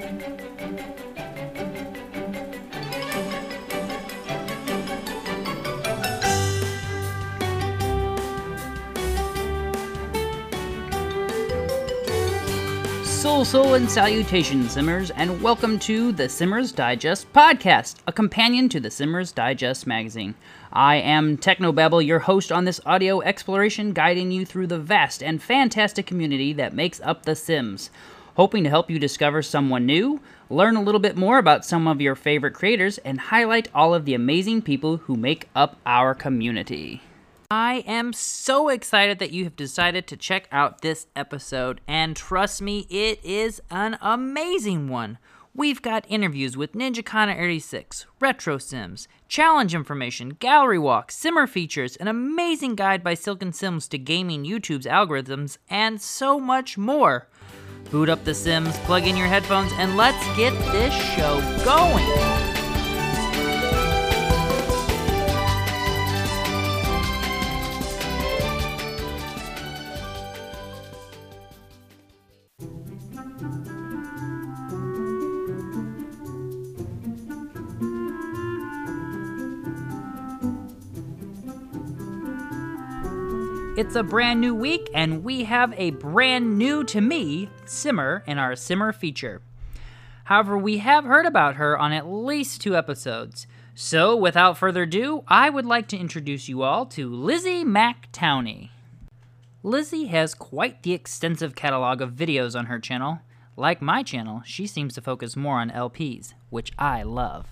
Sul, sul, and salutations, Simmers, and welcome to the Simmers Digest podcast, a companion to the Simmers Digest magazine. I am Technobabble, your host on this audio exploration, guiding you through the vast and fantastic community that makes up The Sims. Hoping to help you discover someone new, learn a little bit more about some of your favorite creators, and highlight all of the amazing people who make up our community. I am so excited that you have decided to check out this episode, and trust me, it is an amazing one. We've got interviews with Ninja Connor 86, Retro Sims, challenge information, gallery walks, simmer features, an amazing guide by Silken Sims to gaming YouTube's algorithms, and so much more. Boot up the Sims, plug in your headphones, and let's get this show going. It's a brand new week, and we have a brand new to me Simmer in our Simmer feature. However, we have heard about her on at least two episodes. So, without further ado, I would like to introduce you all to Lizzy Mac Townie. Lizzie has quite the extensive catalog of videos on her channel. Like my channel, she seems to focus more on LPs, which I love.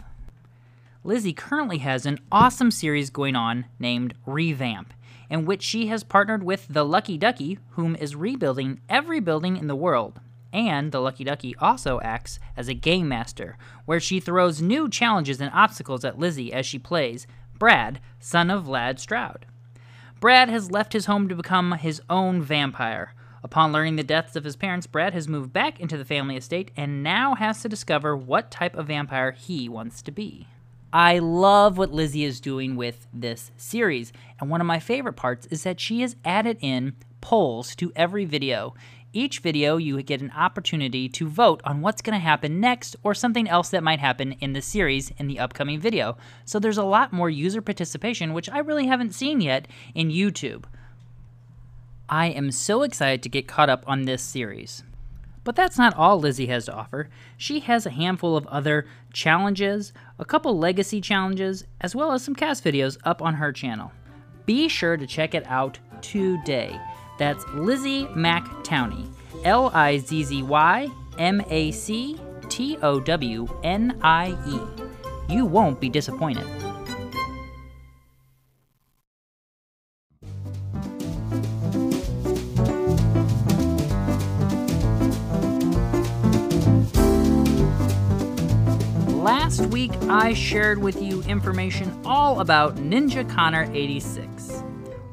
Lizzie currently has an awesome series going on named Revamp in which she has partnered with the Lucky Ducky, whom is rebuilding every building in the world. And the Lucky Ducky also acts as a game master, where she throws new challenges and obstacles at Lizzie as she plays Brad, son of Vlad Straud. Brad has left his home to become his own vampire. Upon learning the deaths of his parents, Brad has moved back into the family estate and now has to discover what type of vampire he wants to be. I love what Lizzie is doing with this series. And one of my favorite parts is that she has added in polls to every video. Each video, you get an opportunity to vote on what's going to happen next or something else that might happen in the series in the upcoming video. So there's a lot more user participation, which I really haven't seen yet in YouTube. I am so excited to get caught up on this series. But that's not all Lizzie has to offer. She has a handful of other challenges, a couple legacy challenges, as well as some cast videos up on her channel. Be sure to check it out today. That's Lizzy Mac Townie. L I Z Z Y M A C T O W N I E. You won't be disappointed. Week, I shared with you information all about Ninja Connor 86.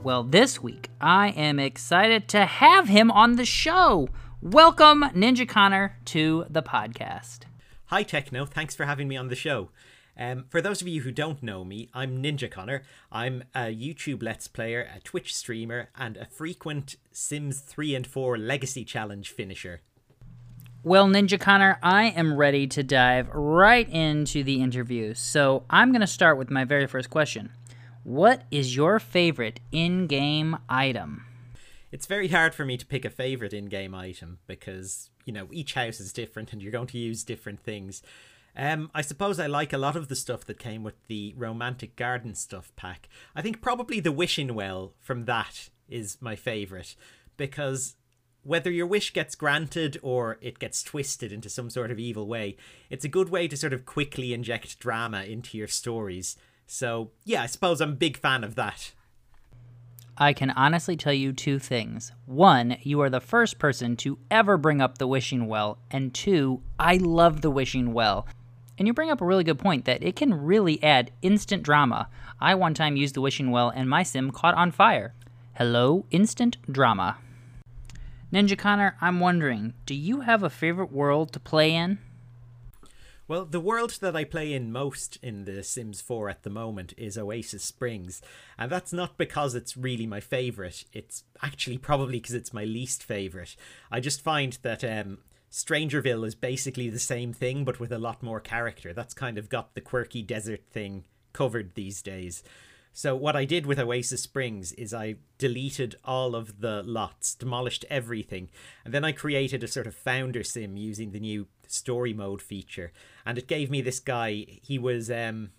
Well, this week, I am excited to have him on the show. Welcome, Ninja Connor, to the podcast. Hi, Techno. Thanks for having me on the show. Um, for those of you who don't know me, I'm Ninja Connor. I'm a YouTube Let's Player, a Twitch streamer, and a frequent Sims 3 and 4 Legacy Challenge finisher. Well, Ninja Connor, I am ready to dive right into the interview. So I'm going to start with my very first question. What is your favorite in game item? It's very hard for me to pick a favorite in game item because, you know, each house is different and you're going to use different things. Um, I suppose I like a lot of the stuff that came with the Romantic Garden stuff pack. I think probably the Wishing Well from that is my favorite because whether your wish gets granted or it gets twisted into some sort of evil way, it's a good way to sort of quickly inject drama into your stories. So, yeah, I suppose I'm a big fan of that. I can honestly tell you two things. One, you are the first person to ever bring up the wishing well, and two, I love the wishing well. And you bring up a really good point that it can really add instant drama. I one time used the wishing well and my sim caught on fire. Hello, instant drama. Ninja Connor, I'm wondering, do you have a favorite world to play in? Well, the world that I play in most in The Sims 4 at the moment is Oasis Springs. And that's not because it's really my favourite, it's actually probably because it's my least favourite. I just find that um, Strangerville is basically the same thing, but with a lot more character. That's kind of got the quirky desert thing covered these days. So what I did with Oasis Springs is I deleted all of the lots, demolished everything, and then I created a sort of founder sim using the new story mode feature, and it gave me this guy. He was um,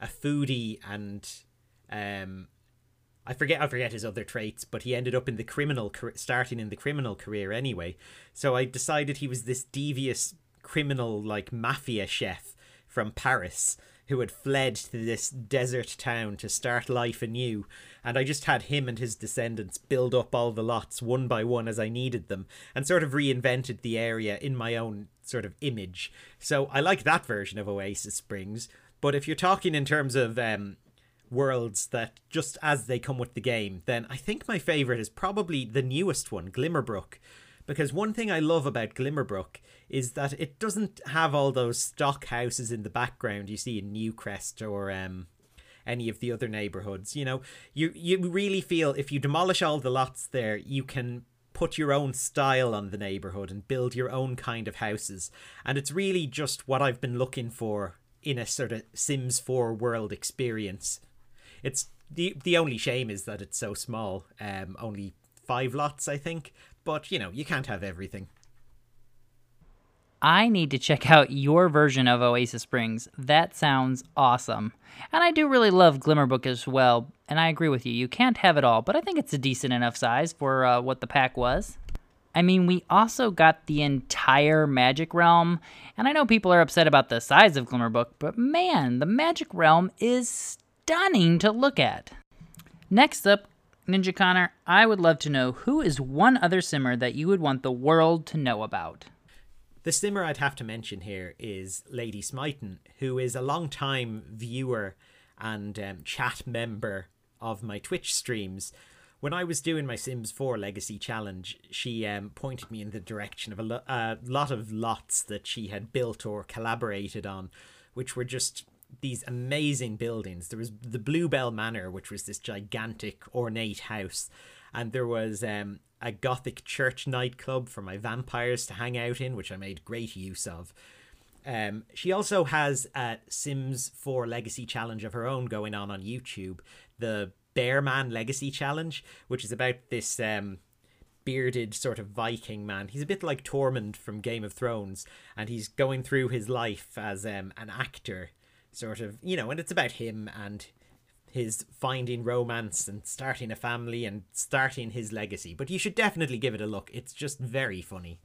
a foodie and um, I forget I forget his other traits, but he ended up in the criminal starting in the criminal career anyway. So I decided he was this devious criminal like mafia chef from Paris who had fled to this desert town to start life anew. And I just had him and his descendants build up all the lots one by one as I needed them and sort of reinvented the area in my own sort of image. So I like that version of Oasis Springs. But if you're talking in terms of um, worlds that just as they come with the game, then I think my favorite is probably the newest one, Glimmerbrook. Because one thing I love about Glimmerbrook is that it doesn't have all those stock houses in the background you see in Newcrest or um, any of the other neighborhoods. You know, you you really feel if you demolish all the lots there, you can put your own style on the neighborhood and build your own kind of houses. And it's really just what I've been looking for in a sort of Sims 4 world experience. It's the the only shame is that it's so small. Um, only five lots, I think. But you know, you can't have everything. I need to check out your version of Oasis Springs. That sounds awesome. And I do really love Glimmerbrook as well, and I agree with you. You can't have it all, but I think it's a decent enough size for uh, what the pack was. I mean, we also got the entire Magic Realm, and I know people are upset about the size of Glimmerbrook, but man, the Magic Realm is stunning to look at. Next up, Ninja Connor, I would love to know who is one other simmer that you would want the world to know about. The simmer I'd have to mention here is Lady Smyton, who is a long time viewer and um, chat member of my Twitch streams. When I was doing my Sims 4 Legacy Challenge, she um, pointed me in the direction of a lo- uh, lot of lots that she had built or collaborated on, which were just these amazing buildings. There was the Bluebell Manor, which was this gigantic, ornate house, and there was um, a gothic church nightclub for my vampires to hang out in, which I made great use of. Um, she also has a Sims 4 Legacy Challenge of her own going on on YouTube, the Bearman Legacy Challenge, which is about this um, bearded sort of Viking man. He's a bit like Tormund from Game of Thrones, and he's going through his life as um, an actor, sort of, you know, and it's about him and his finding romance and starting a family and starting his legacy. But you should definitely give it a look. It's just very funny.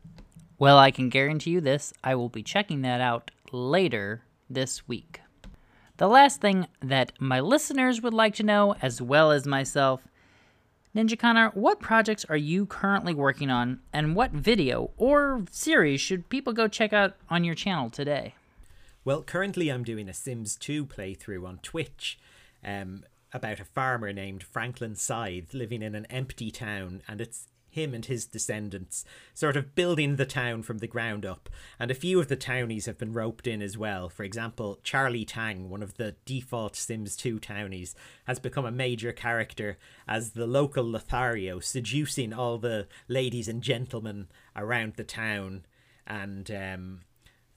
Well, I can guarantee you this. I will be checking that out later this week. The last thing that my listeners would like to know, as well as myself, Ninja Connor, what projects are you currently working on, and what video or series should people go check out on your channel today? Well, currently I'm doing a Sims 2 playthrough on Twitch um, about a farmer named Franklin Scythe living in an empty town, and it's him and his descendants sort of building the town from the ground up. And a few of the townies have been roped in as well. For example, Charlie Tang, one of the default Sims 2 townies, has become a major character as the local Lothario, seducing all the ladies and gentlemen around the town and um,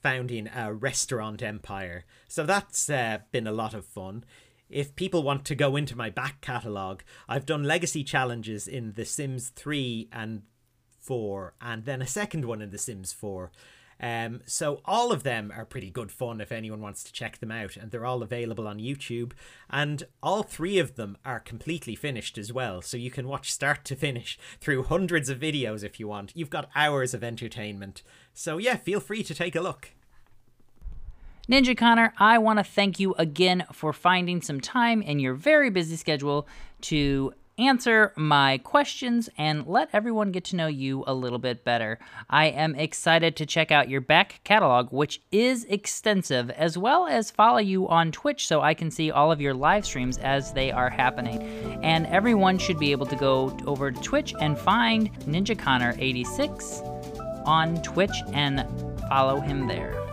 founding a restaurant empire. So that's uh, been a lot of fun if people want to go into my back catalogue, I've done legacy challenges in The Sims 3 and 4, and then a second one in The Sims 4. Um, so all of them are pretty good fun if anyone wants to check them out, and they're all available on YouTube. And all three of them are completely finished as well, so you can watch start to finish through hundreds of videos if you want. You've got hours of entertainment. So yeah, feel free to take a look. Ninja Connor, I want to thank you again for finding some time in your very busy schedule to answer my questions and let everyone get to know you a little bit better. I am excited to check out your back catalog, which is extensive, as well as follow you on Twitch so I can see all of your live streams as they are happening. And everyone should be able to go over to Twitch and find Ninja Connor 86 on Twitch and follow him there.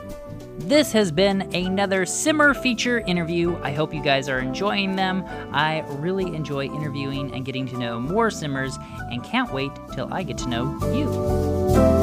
This has been another Simmer feature interview. I hope you guys are enjoying them. I really enjoy interviewing and getting to know more Simmers and can't wait till I get to know you.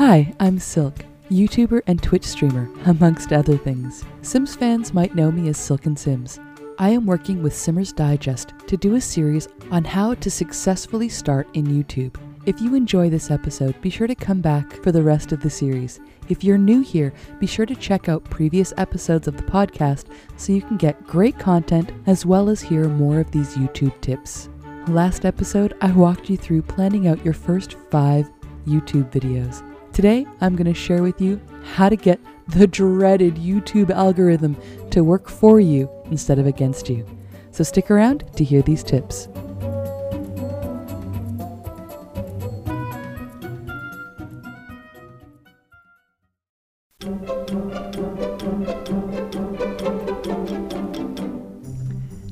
Hi, I'm Silk, YouTuber and Twitch streamer, amongst other things. Sims fans might know me as Silken Sims. I am working with Simmers Digest to do a series on how to successfully start in YouTube. If you enjoy this episode, be sure to come back for the rest of the series. If you're new here, be sure to check out previous episodes of the podcast so you can get great content as well as hear more of these YouTube tips. Last episode, I walked you through planning out your first five YouTube videos. Today, I'm going to share with you how to get the dreaded YouTube algorithm to work for you instead of against you. So stick around to hear these tips.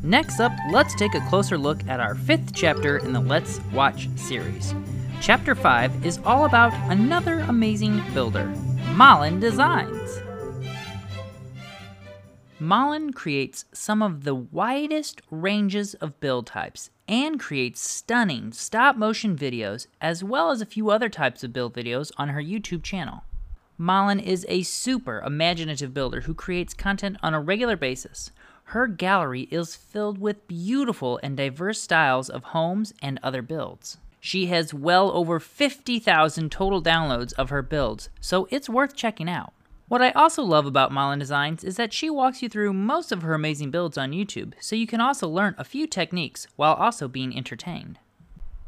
Next up, let's take a closer look at our fifth chapter in the Let's Watch series. Chapter 5 is all about another amazing builder, Malin Designs. Malin creates some of the widest ranges of build types and creates stunning stop motion videos as well as a few other types of build videos on her YouTube channel. Malin is a super imaginative builder who creates content on a regular basis. Her gallery is filled with beautiful and diverse styles of homes and other builds. She has well over 50,000 total downloads of her builds, so it's worth checking out. What I also love about Malin Designs is that she walks you through most of her amazing builds on YouTube, so you can also learn a few techniques while also being entertained.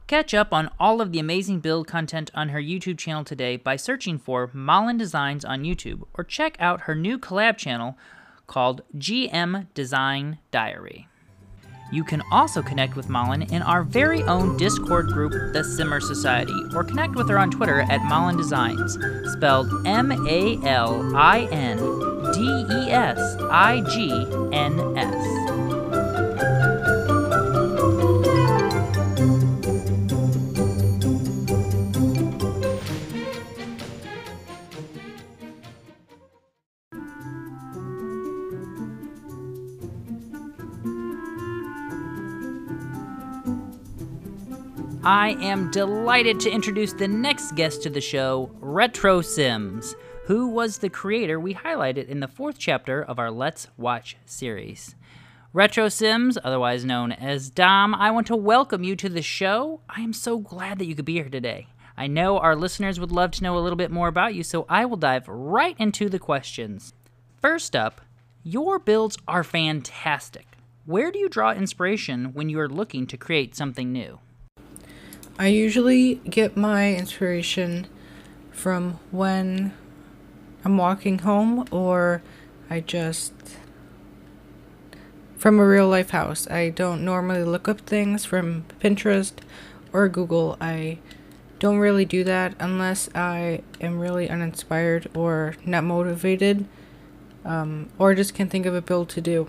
Catch up on all of the amazing build content on her YouTube channel today by searching for Malin Designs on YouTube or check out her new collab channel called GM Design Diary. You can also connect with Malin in our very own Discord group, the Simmer Society, or connect with her on Twitter at Malin Designs, spelled M A L I N D E S I G N S. I am delighted to introduce the next guest to the show, Retro Sims, who was the creator we highlighted in the fourth chapter of our Let's Watch series. Retro Sims, otherwise known as Dom, I want to welcome you to the show. I am so glad that you could be here today. I know our listeners would love to know a little bit more about you, so I will dive right into the questions. First up, your builds are fantastic. Where do you draw inspiration when you are looking to create something new? I usually get my inspiration from when I'm walking home or I just from a real life house. I don't normally look up things from Pinterest or Google. I don't really do that unless I am really uninspired or not motivated um, or just can't think of a build to do.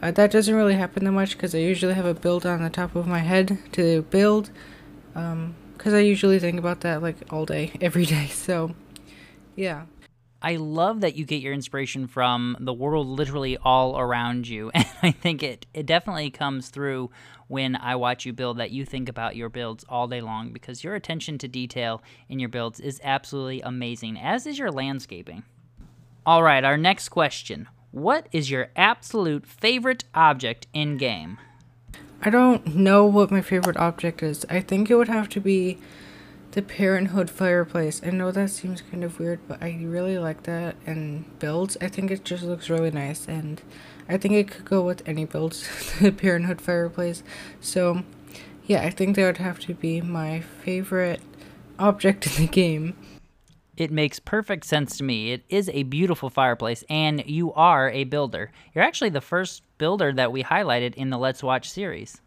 Uh, that doesn't really happen that much because I usually have a build on the top of my head to build Um, because I usually think about that like all day, every day. So, yeah. I love that you get your inspiration from the world literally all around you. And I think it, it definitely comes through when I watch you build that you think about your builds all day long because your attention to detail in your builds is absolutely amazing, as is your landscaping. All right, our next question What is your absolute favorite object in game? I don't know what my favorite object is. I think it would have to be the Parenthood fireplace. I know that seems kind of weird, but I really like that and builds. I think it just looks really nice, and I think it could go with any builds. the Parenthood fireplace. So, yeah, I think that would have to be my favorite object in the game. It makes perfect sense to me. It is a beautiful fireplace, and you are a builder. You're actually the first builder that we highlighted in the Let's Watch series.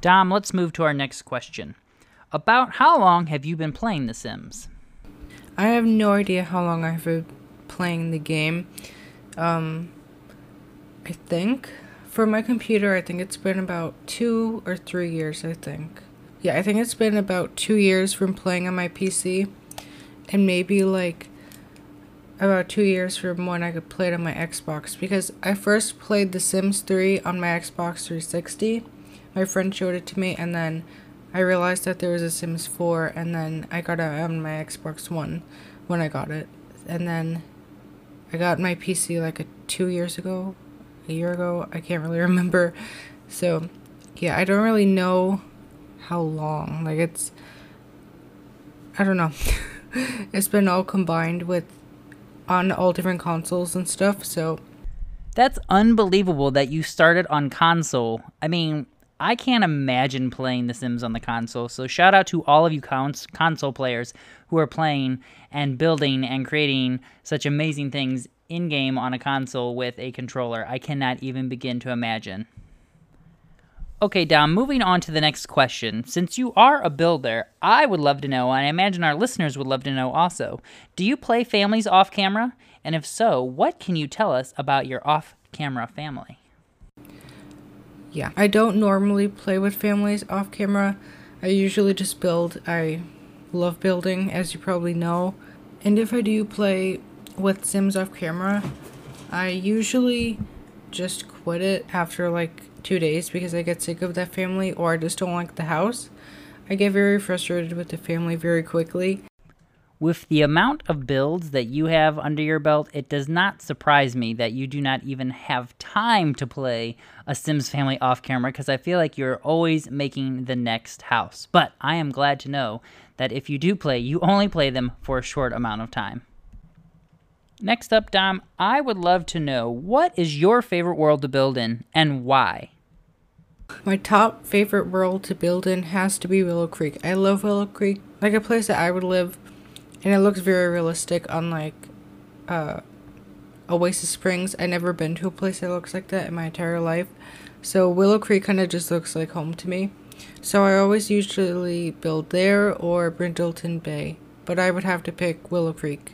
Dom, let's move to our next question. About how long have you been playing The Sims? I have no idea how long I've been playing the game. Um, I think for my computer, I think it's been about two or three years, I think. Yeah, I think it's been about two years from playing on my PC, and maybe like about two years from when I could play it on my Xbox because I first played The Sims 3 on my Xbox 360. My friend showed it to me, and then I realized that there was a Sims 4, and then I got it on my Xbox One when I got it. And then I got my PC like a, two years ago, a year ago. I can't really remember. So, yeah, I don't really know how long. Like, it's. I don't know. it's been all combined with on all different consoles and stuff, so. That's unbelievable that you started on console. I mean, I can't imagine playing The Sims on the console. So shout out to all of you cons- console players who are playing and building and creating such amazing things in game on a console with a controller. I cannot even begin to imagine. Okay, Dom, moving on to the next question. Since you are a builder, I would love to know, and I imagine our listeners would love to know also, do you play families off camera? And if so, what can you tell us about your off camera family? Yeah, I don't normally play with families off camera. I usually just build. I love building, as you probably know. And if I do play with Sims off camera, I usually just quit it after like two days because I get sick of that family or I just don't like the house. I get very frustrated with the family very quickly. With the amount of builds that you have under your belt, it does not surprise me that you do not even have time to play a Sims family off camera because I feel like you're always making the next house. But I am glad to know that if you do play, you only play them for a short amount of time. Next up, Dom, I would love to know what is your favorite world to build in and why? My top favorite world to build in has to be Willow Creek. I love Willow Creek, like a place that I would live, and it looks very realistic, unlike uh, Oasis Springs. i never been to a place that looks like that in my entire life, so Willow Creek kind of just looks like home to me. So I always usually build there or Brindleton Bay, but I would have to pick Willow Creek.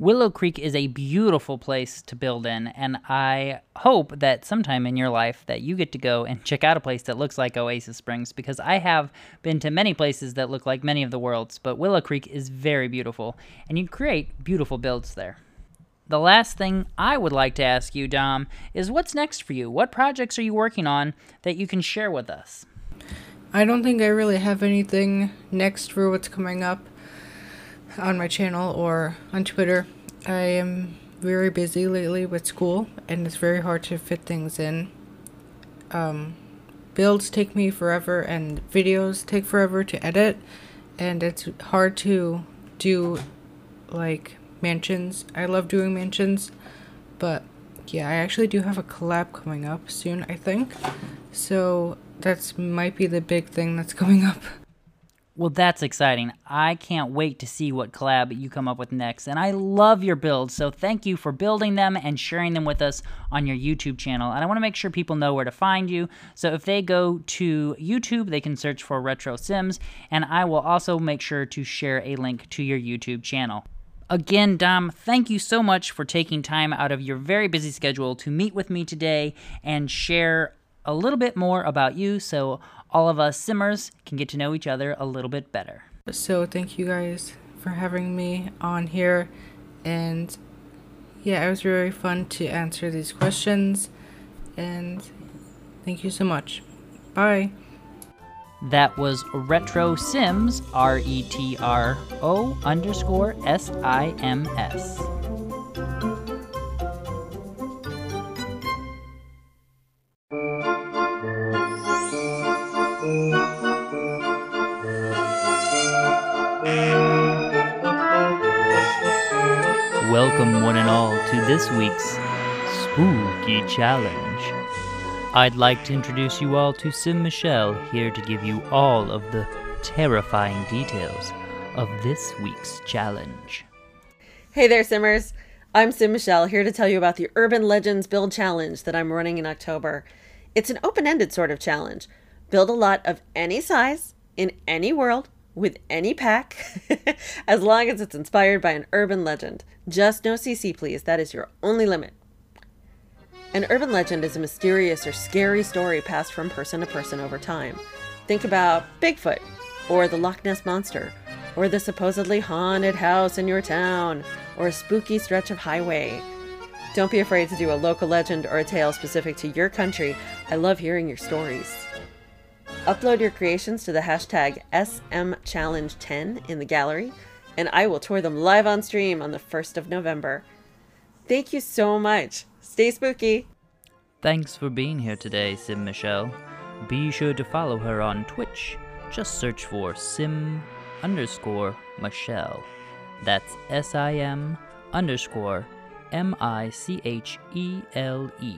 Willow Creek is a beautiful place to build in, and I hope that sometime in your life that you get to go and check out a place that looks like Oasis Springs because I have been to many places that look like many of the worlds, but Willow Creek is very beautiful, and you create beautiful builds there. The last thing I would like to ask you, Dom, is what's next for you? What projects are you working on that you can share with us? I don't think I really have anything next for what's coming up on my channel or on Twitter. I am very busy lately with school and it's very hard to fit things in. Um, builds take me forever and videos take forever to edit and it's hard to do like mansions. I love doing mansions, but yeah, I actually do have a collab coming up soon, I think. So that's might be the big thing that's coming up. Well, that's exciting. I can't wait to see what collab you come up with next. And I love your builds, so thank you for building them and sharing them with us on your YouTube channel. And I want to make sure people know where to find you. So if they go to YouTube, they can search for Retro Sims, and I will also make sure to share a link to your YouTube channel. Again, Dom, thank you so much for taking time out of your very busy schedule to meet with me today and share a little bit more about you. So all of us simmers can get to know each other a little bit better. So, thank you guys for having me on here. And yeah, it was very fun to answer these questions. And thank you so much. Bye. That was Retro Sims, R E T R O underscore S I M S. this week's Spooky Challenge. I'd like to introduce you all to Sim Michelle, here to give you all of the terrifying details of this week's challenge. Hey there, Simmers! I'm Sim Michelle, here to tell you about the Urban Legends Build Challenge that I'm running in October. It's an open ended sort of challenge. Build a lot of any size, in any world, with any pack, as long as it's inspired by an urban legend. Just no CC, please. That is your only limit. An urban legend is a mysterious or scary story passed from person to person over time. Think about Bigfoot, or the Loch Ness Monster, or the supposedly haunted house in your town, or a spooky stretch of highway. Don't be afraid to do a local legend or a tale specific to your country. I love hearing your stories. Upload your creations to the hashtag SMChallenge10 in the gallery, and I will tour them live on stream on the 1st of November. Thank you so much. Stay spooky. Thanks for being here today, Sim Michelle. Be sure to follow her on Twitch. Just search for Sim underscore Michelle. That's S I M underscore M I C H E L E.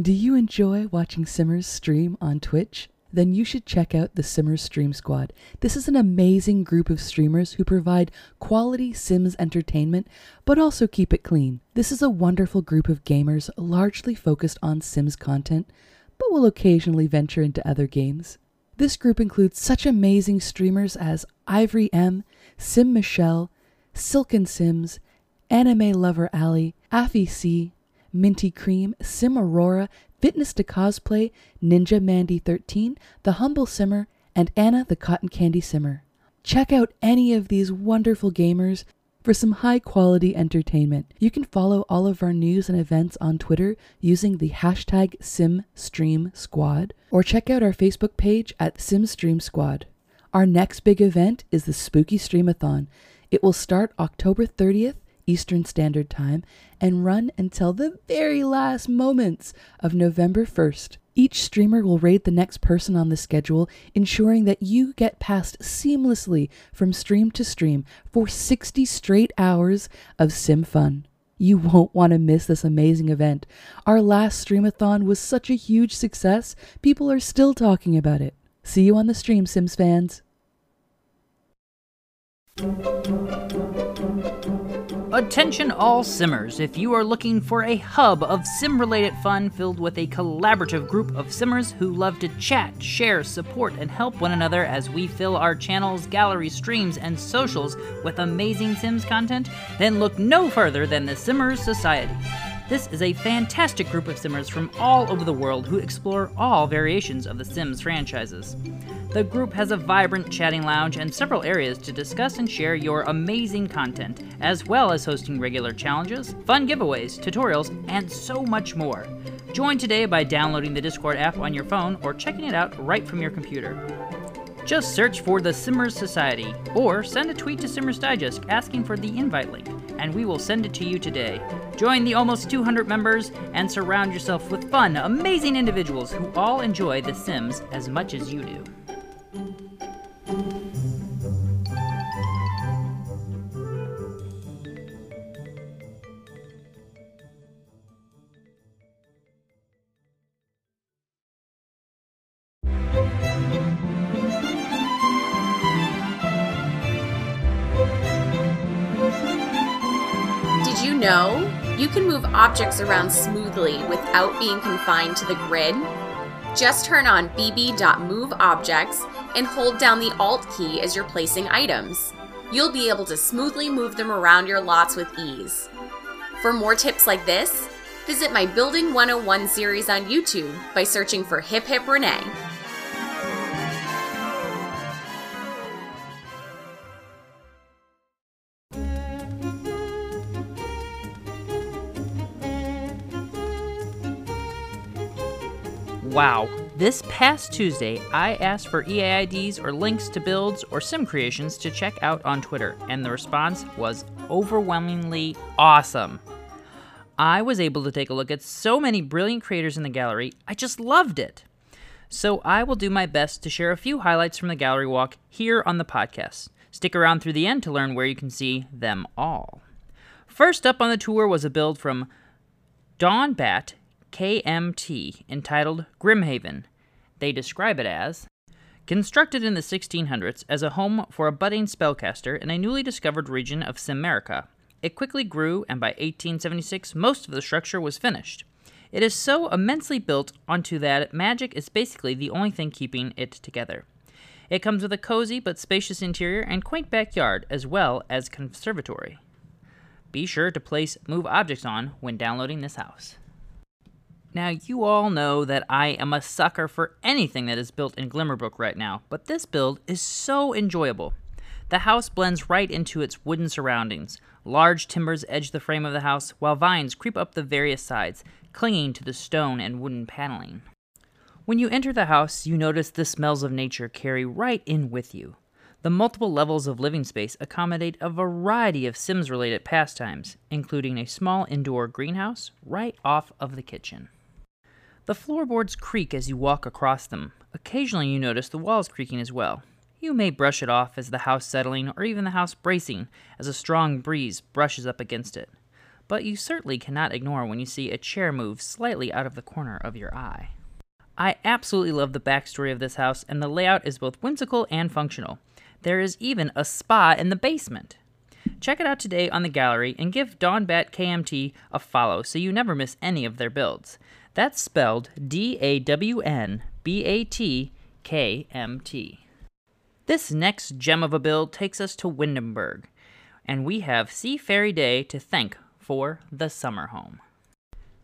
Do you enjoy watching Simmers stream on Twitch? Then you should check out the Simmers Stream Squad. This is an amazing group of streamers who provide quality Sims entertainment, but also keep it clean. This is a wonderful group of gamers largely focused on Sims content, but will occasionally venture into other games. This group includes such amazing streamers as Ivory M, Sim Michelle, Silken Sims, Anime Lover Alley, Affy C, Minty Cream, Sim Aurora, Fitness to Cosplay, Ninja Mandy 13, The Humble Simmer, and Anna the Cotton Candy Simmer. Check out any of these wonderful gamers for some high quality entertainment. You can follow all of our news and events on Twitter using the hashtag SimStreamSquad, or check out our Facebook page at SimStreamSquad. Our next big event is the Spooky Streamathon. It will start October 30th Eastern Standard Time and run until the very last moments of November 1st. Each streamer will raid the next person on the schedule, ensuring that you get passed seamlessly from stream to stream for 60 straight hours of sim fun. You won't want to miss this amazing event. Our last streamathon was such a huge success, people are still talking about it. See you on the stream, Sims fans. Attention all simmers, if you are looking for a hub of sim related fun filled with a collaborative group of simmers who love to chat, share, support, and help one another as we fill our channels, galleries, streams, and socials with amazing Sims content, then look no further than the Simmers Society. This is a fantastic group of simmers from all over the world who explore all variations of the Sims franchises. The group has a vibrant chatting lounge and several areas to discuss and share your amazing content, as well as hosting regular challenges, fun giveaways, tutorials, and so much more. Join today by downloading the Discord app on your phone or checking it out right from your computer. Just search for the Simmers Society or send a tweet to Simmers Digest asking for the invite link, and we will send it to you today. Join the almost 200 members and surround yourself with fun, amazing individuals who all enjoy The Sims as much as you do. Objects around smoothly without being confined to the grid? Just turn on bb.moveobjects and hold down the Alt key as you're placing items. You'll be able to smoothly move them around your lots with ease. For more tips like this, visit my Building 101 series on YouTube by searching for Hip Hip Renee. Wow. This past Tuesday, I asked for EAIDs or links to builds or sim creations to check out on Twitter, and the response was overwhelmingly awesome. I was able to take a look at so many brilliant creators in the gallery, I just loved it. So I will do my best to share a few highlights from the gallery walk here on the podcast. Stick around through the end to learn where you can see them all. First up on the tour was a build from Dawn Bat KMT entitled Grimhaven. They describe it as Constructed in the 1600s as a home for a budding spellcaster in a newly discovered region of Simmerica, it quickly grew, and by 1876, most of the structure was finished. It is so immensely built onto that magic is basically the only thing keeping it together. It comes with a cozy but spacious interior and quaint backyard, as well as conservatory. Be sure to place Move Objects on when downloading this house. Now, you all know that I am a sucker for anything that is built in Glimmerbrook right now, but this build is so enjoyable. The house blends right into its wooden surroundings. Large timbers edge the frame of the house, while vines creep up the various sides, clinging to the stone and wooden paneling. When you enter the house, you notice the smells of nature carry right in with you. The multiple levels of living space accommodate a variety of Sims related pastimes, including a small indoor greenhouse right off of the kitchen. The floorboards creak as you walk across them. Occasionally, you notice the walls creaking as well. You may brush it off as the house settling or even the house bracing as a strong breeze brushes up against it. But you certainly cannot ignore when you see a chair move slightly out of the corner of your eye. I absolutely love the backstory of this house, and the layout is both whimsical and functional. There is even a spa in the basement. Check it out today on the gallery and give Dawnbat KMT a follow so you never miss any of their builds. That's spelled D A W N B A T K M T. This next gem of a build takes us to Windenburg, and we have Sea Fairy Day to thank for the summer home.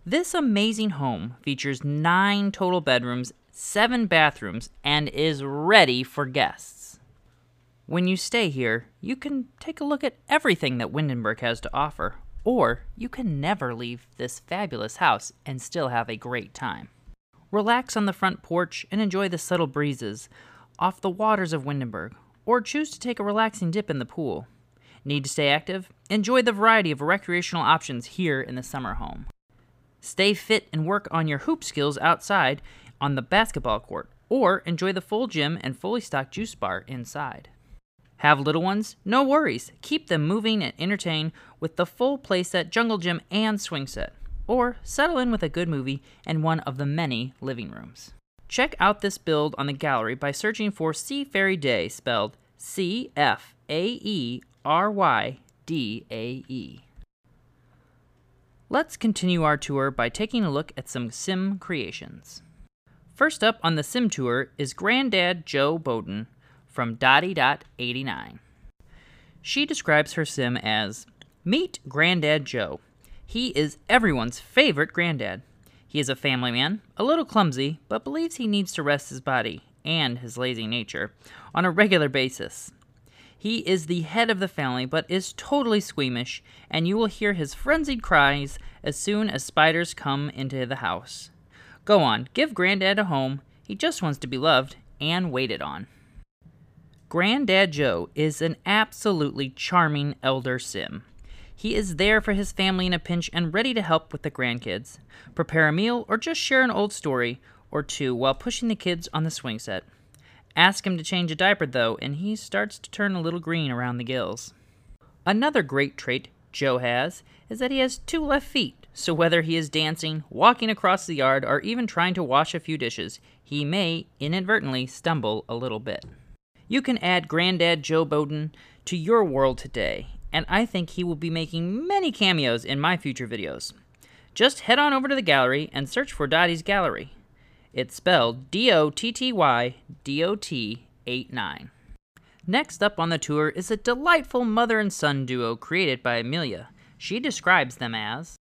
This amazing home features nine total bedrooms, seven bathrooms, and is ready for guests. When you stay here, you can take a look at everything that Windenburg has to offer, or you can never leave this fabulous house and still have a great time. Relax on the front porch and enjoy the subtle breezes off the waters of Windenburg, or choose to take a relaxing dip in the pool. Need to stay active? Enjoy the variety of recreational options here in the summer home. Stay fit and work on your hoop skills outside on the basketball court, or enjoy the full gym and fully stocked juice bar inside. Have little ones? No worries. Keep them moving and entertained with the full playset, jungle gym, and swing set. Or settle in with a good movie and one of the many living rooms. Check out this build on the gallery by searching for Sea Fairy Day, spelled C F A E R Y D A E. Let's continue our tour by taking a look at some sim creations. First up on the sim tour is Granddad Joe Bowden from Dotty Dot 89. She describes her sim as Meet Granddad Joe. He is everyone's favorite granddad. He is a family man, a little clumsy, but believes he needs to rest his body and his lazy nature on a regular basis. He is the head of the family, but is totally squeamish, and you will hear his frenzied cries as soon as spiders come into the house. Go on, give Granddad a home. He just wants to be loved and waited on. Granddad Joe is an absolutely charming elder sim. He is there for his family in a pinch and ready to help with the grandkids, prepare a meal, or just share an old story or two while pushing the kids on the swing set. Ask him to change a diaper, though, and he starts to turn a little green around the gills. Another great trait Joe has is that he has two left feet, so whether he is dancing, walking across the yard, or even trying to wash a few dishes, he may inadvertently stumble a little bit. You can add Granddad Joe Bowden to your world today, and I think he will be making many cameos in my future videos. Just head on over to the gallery and search for Dottie's Gallery. It's spelled D O T T Y D O T 8 9. Next up on the tour is a delightful mother and son duo created by Amelia. She describes them as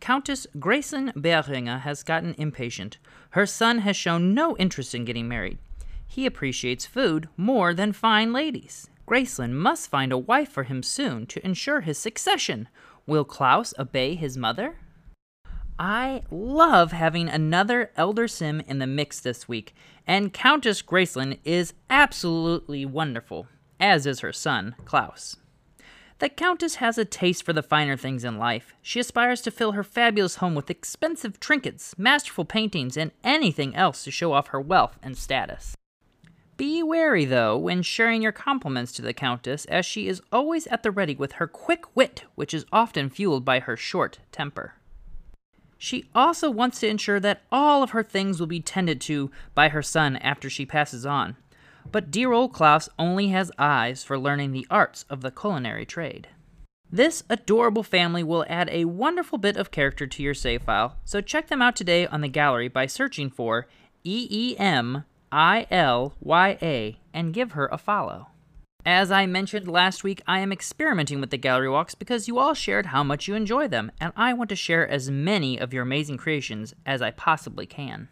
Countess Grayson Behringer has gotten impatient. Her son has shown no interest in getting married. He appreciates food more than fine ladies. Graceland must find a wife for him soon to ensure his succession. Will Klaus obey his mother? I love having another Elder Sim in the mix this week, and Countess Graceland is absolutely wonderful, as is her son, Klaus. The Countess has a taste for the finer things in life. She aspires to fill her fabulous home with expensive trinkets, masterful paintings, and anything else to show off her wealth and status. Be wary, though, when sharing your compliments to the Countess, as she is always at the ready with her quick wit, which is often fueled by her short temper. She also wants to ensure that all of her things will be tended to by her son after she passes on. But dear old Klaus only has eyes for learning the arts of the culinary trade. This adorable family will add a wonderful bit of character to your save file, so check them out today on the gallery by searching for EEM I L Y A and give her a follow. As I mentioned last week, I am experimenting with the gallery walks because you all shared how much you enjoy them, and I want to share as many of your amazing creations as I possibly can.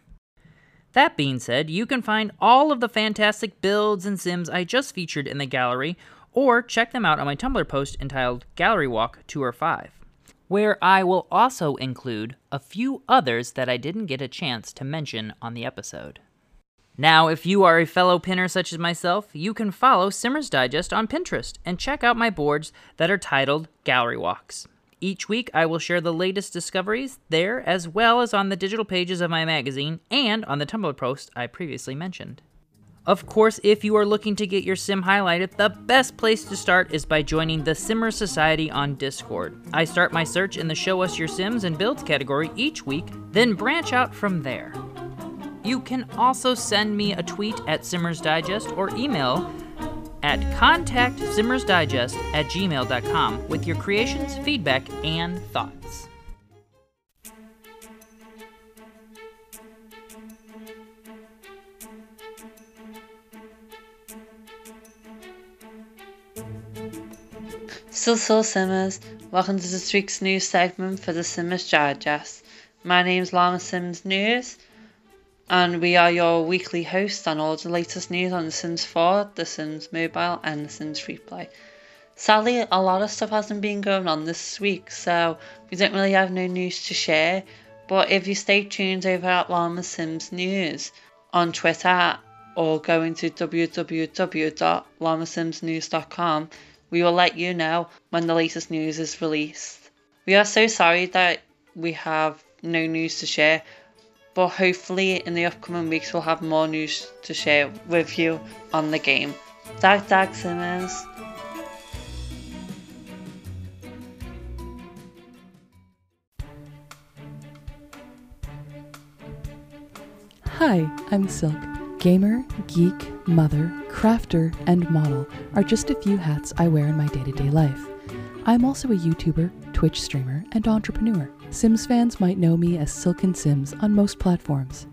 That being said, you can find all of the fantastic builds and sims I just featured in the gallery, or check them out on my Tumblr post entitled Gallery Walk Tour 5, where I will also include a few others that I didn't get a chance to mention on the episode. Now, if you are a fellow pinner such as myself, you can follow Simmers Digest on Pinterest and check out my boards that are titled Gallery Walks. Each week, I will share the latest discoveries there, as well as on the digital pages of my magazine and on the Tumblr post I previously mentioned. Of course, if you are looking to get your sim highlighted, the best place to start is by joining the Simmer Society on Discord. I start my search in the Show Us Your Sims and Builds category each week, then branch out from there. You can also send me a tweet at Simmers Digest or email at contactsimmersdigest at gmail.com with your creations, feedback, and thoughts. So, so, Simmers, welcome to this week's news segment for the Simmers Digest. My name's Llama Sims News, and we are your weekly host on all the latest news on The Sims 4, The Sims Mobile, and The Sims Freeplay. Sadly, a lot of stuff hasn't been going on this week, so we don't really have no news to share. But if you stay tuned over at Llama Sims News on Twitter or going to www.llamasimsnews.com, we will let you know when the latest news is released. We are so sorry that we have no news to share, but hopefully in the upcoming weeks we'll have more news to share with you on the game. Dag Dag Simmers. Hi, I'm Silk. Gamer, geek, mother, crafter, and model are just a few hats I wear in my day to day life. I'm also a YouTuber, Twitch streamer, and entrepreneur. Sims fans might know me as Silken Sims on most platforms.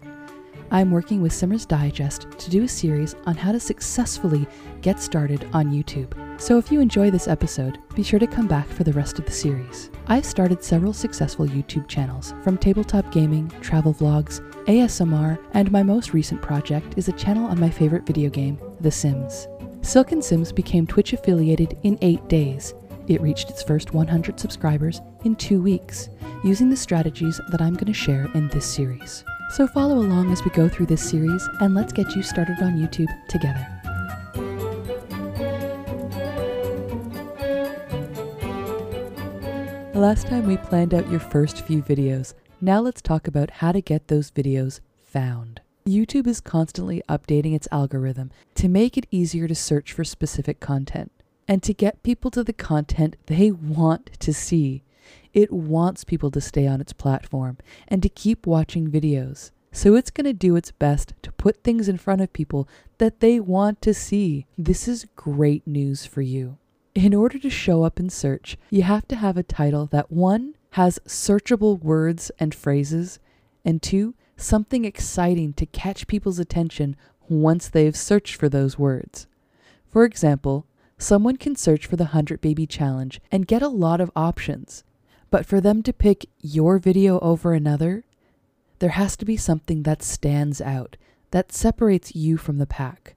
I'm working with Simmers Digest to do a series on how to successfully get started on YouTube. So if you enjoy this episode, be sure to come back for the rest of the series. I've started several successful YouTube channels, from tabletop gaming, travel vlogs, ASMR, and my most recent project is a channel on my favorite video game, The Sims. Silken Sims became Twitch affiliated in 8 days. It reached its first 100 subscribers in 2 weeks, using the strategies that I'm going to share in this series. So follow along as we go through this series and let's get you started on YouTube together. Last time we planned out your first few videos. Now let's talk about how to get those videos found. YouTube is constantly updating its algorithm to make it easier to search for specific content and to get people to the content they want to see. It wants people to stay on its platform and to keep watching videos. So it's going to do its best to put things in front of people that they want to see. This is great news for you. In order to show up in search, you have to have a title that one, has searchable words and phrases, and two, something exciting to catch people's attention once they've searched for those words. For example, someone can search for the 100 Baby Challenge and get a lot of options, but for them to pick your video over another, there has to be something that stands out, that separates you from the pack.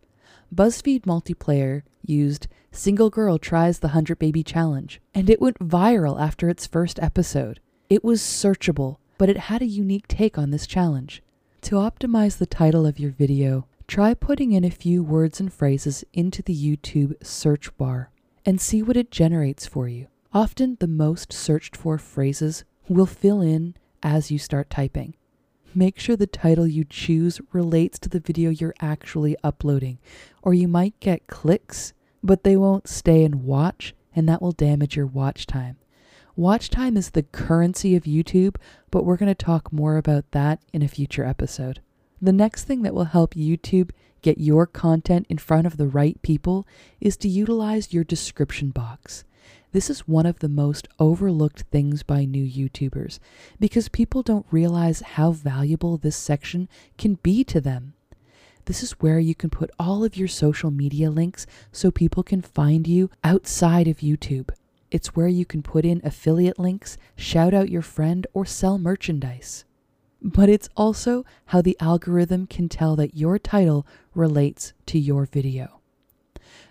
BuzzFeed Multiplayer used Single Girl Tries the 100 Baby Challenge, and it went viral after its first episode. It was searchable, but it had a unique take on this challenge. To optimize the title of your video, try putting in a few words and phrases into the YouTube search bar and see what it generates for you. Often, the most searched for phrases will fill in as you start typing. Make sure the title you choose relates to the video you're actually uploading, or you might get clicks, but they won't stay and watch, and that will damage your watch time. Watch time is the currency of YouTube, but we're going to talk more about that in a future episode. The next thing that will help YouTube get your content in front of the right people is to utilize your description box. This is one of the most overlooked things by new YouTubers because people don't realize how valuable this section can be to them. This is where you can put all of your social media links so people can find you outside of YouTube. It's where you can put in affiliate links, shout out your friend, or sell merchandise. But it's also how the algorithm can tell that your title relates to your video.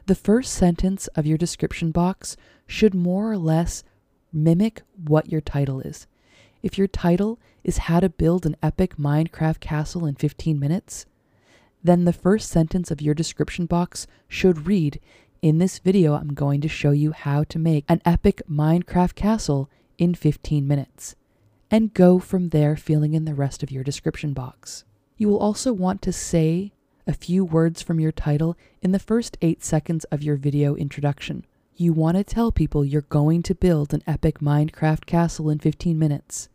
The first sentence of your description box should more or less mimic what your title is. If your title is How to Build an Epic Minecraft Castle in 15 Minutes, then the first sentence of your description box should read In this video, I'm going to show you how to make an epic Minecraft castle in 15 minutes. And go from there, filling in the rest of your description box. You will also want to say a few words from your title in the first 8 seconds of your video introduction. You want to tell people you're going to build an epic Minecraft castle in 15 minutes.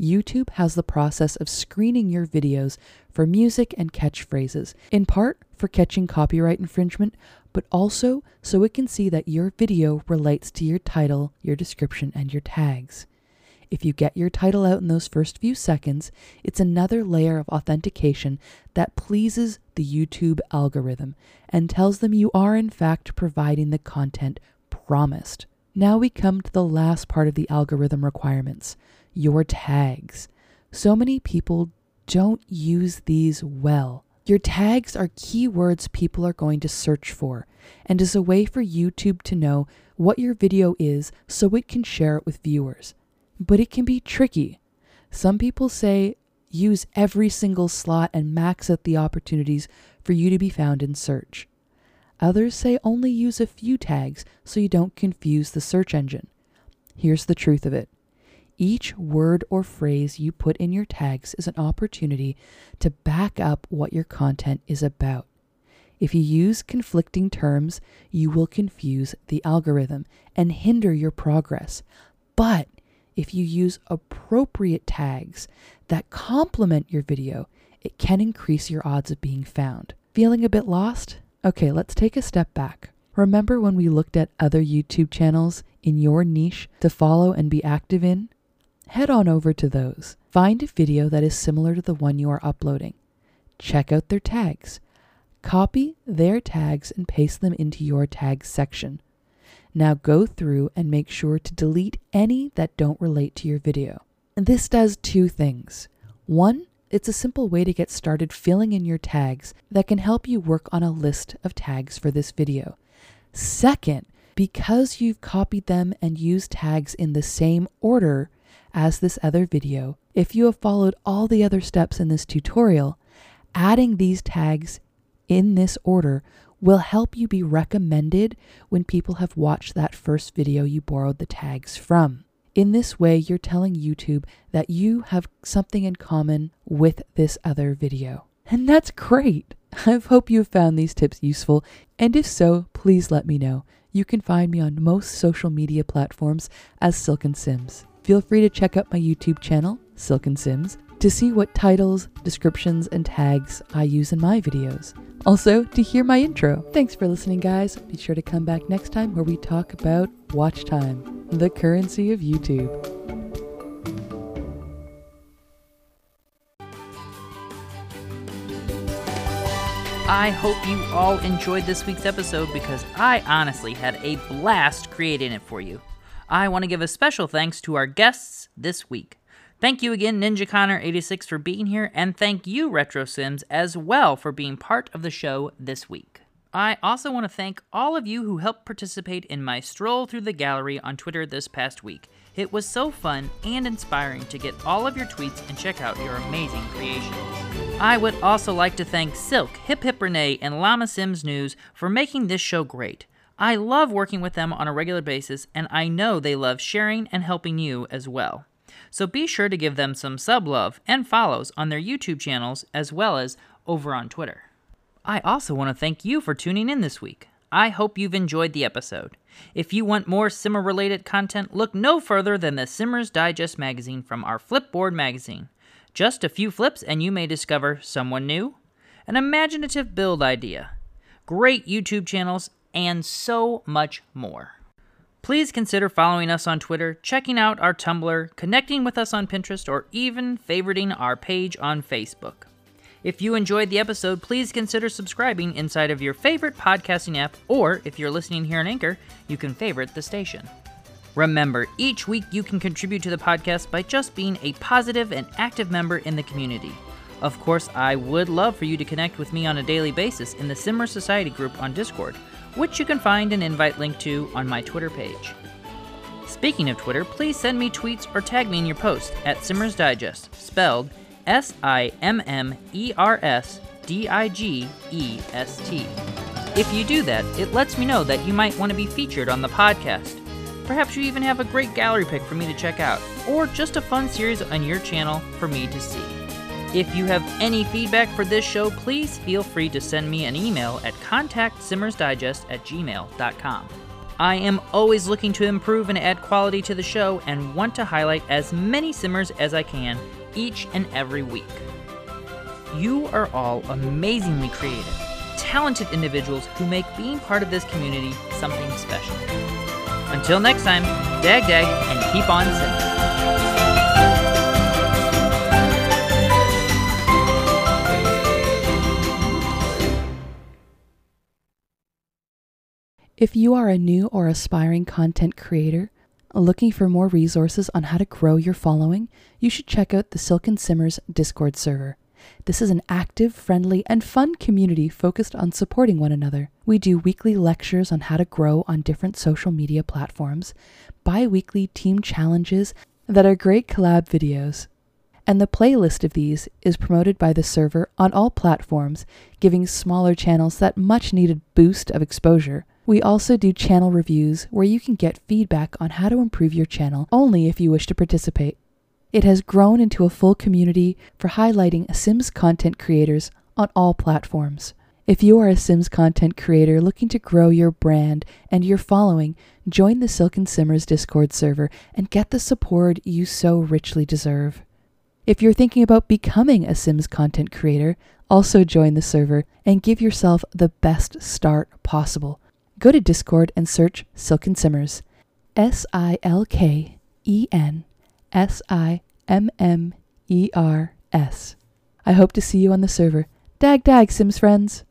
YouTube has the process of screening your videos for music and catchphrases, in part for catching copyright infringement, but also so it can see that your video relates to your title, your description, and your tags. If you get your title out in those first few seconds, it's another layer of authentication that pleases the YouTube algorithm and tells them you are, in fact, providing the content promised. Now we come to the last part of the algorithm requirements your tags. So many people don't use these well. Your tags are keywords people are going to search for and is a way for YouTube to know what your video is so it can share it with viewers. But it can be tricky. Some people say use every single slot and max out the opportunities for you to be found in search. Others say only use a few tags so you don't confuse the search engine. Here's the truth of it each word or phrase you put in your tags is an opportunity to back up what your content is about. If you use conflicting terms, you will confuse the algorithm and hinder your progress. But if you use appropriate tags that complement your video, it can increase your odds of being found. Feeling a bit lost? Okay, let's take a step back. Remember when we looked at other YouTube channels in your niche to follow and be active in? Head on over to those. Find a video that is similar to the one you are uploading. Check out their tags. Copy their tags and paste them into your tags section. Now go through and make sure to delete any that don't relate to your video. And this does two things. One, it's a simple way to get started filling in your tags that can help you work on a list of tags for this video. Second, because you've copied them and used tags in the same order as this other video, if you have followed all the other steps in this tutorial, adding these tags in this order will help you be recommended when people have watched that first video you borrowed the tags from. In this way, you're telling YouTube that you have something in common with this other video. And that's great. I hope you have found these tips useful, and if so, please let me know. You can find me on most social media platforms as Silken Sims. Feel free to check out my YouTube channel, Silken Sims, to see what titles, descriptions, and tags I use in my videos. Also, to hear my intro. Thanks for listening, guys. Be sure to come back next time where we talk about watch time, the currency of YouTube. I hope you all enjoyed this week's episode because I honestly had a blast creating it for you. I want to give a special thanks to our guests this week. Thank you again, Ninja Connor86, for being here, and thank you, Retro Sims, as well for being part of the show this week. I also want to thank all of you who helped participate in my stroll through the gallery on Twitter this past week. It was so fun and inspiring to get all of your tweets and check out your amazing creations. I would also like to thank Silk, Hip Hip Renee, and Llama Sims News for making this show great. I love working with them on a regular basis, and I know they love sharing and helping you as well. So be sure to give them some sub love and follows on their YouTube channels as well as over on Twitter. I also want to thank you for tuning in this week. I hope you've enjoyed the episode. If you want more Simmer related content, look no further than the Simmers Digest magazine from our Flipboard magazine. Just a few flips, and you may discover someone new, an imaginative build idea, great YouTube channels, and so much more. Please consider following us on Twitter, checking out our Tumblr, connecting with us on Pinterest, or even favoriting our page on Facebook. If you enjoyed the episode, please consider subscribing inside of your favorite podcasting app, or if you're listening here on Anchor, you can favorite the station. Remember, each week you can contribute to the podcast by just being a positive and active member in the community. Of course, I would love for you to connect with me on a daily basis in the Simmer Society group on Discord, which you can find an invite link to on my Twitter page. Speaking of Twitter, please send me tweets or tag me in your post at Simmers Digest, spelled S I M M E R S D I G E S T. If you do that, it lets me know that you might want to be featured on the podcast. Perhaps you even have a great gallery pick for me to check out, or just a fun series on your channel for me to see. If you have any feedback for this show, please feel free to send me an email at contactsimmersdigest at gmail.com. I am always looking to improve and add quality to the show and want to highlight as many simmers as I can each and every week. You are all amazingly creative, talented individuals who make being part of this community something special. Until next time, dag dag and keep on simmering. If you are a new or aspiring content creator looking for more resources on how to grow your following, you should check out the Silken Simmers Discord server. This is an active, friendly, and fun community focused on supporting one another. We do weekly lectures on how to grow on different social media platforms, bi weekly team challenges that are great collab videos. And the playlist of these is promoted by the server on all platforms, giving smaller channels that much needed boost of exposure. We also do channel reviews where you can get feedback on how to improve your channel only if you wish to participate. It has grown into a full community for highlighting Sims content creators on all platforms. If you are a Sims content creator looking to grow your brand and your following, join the Silken Simmers Discord server and get the support you so richly deserve. If you're thinking about becoming a Sims content creator, also join the server and give yourself the best start possible. Go to Discord and search Silken Simmers. S I L K E N S I M M E R S. I hope to see you on the server. Dag dag, Sims friends!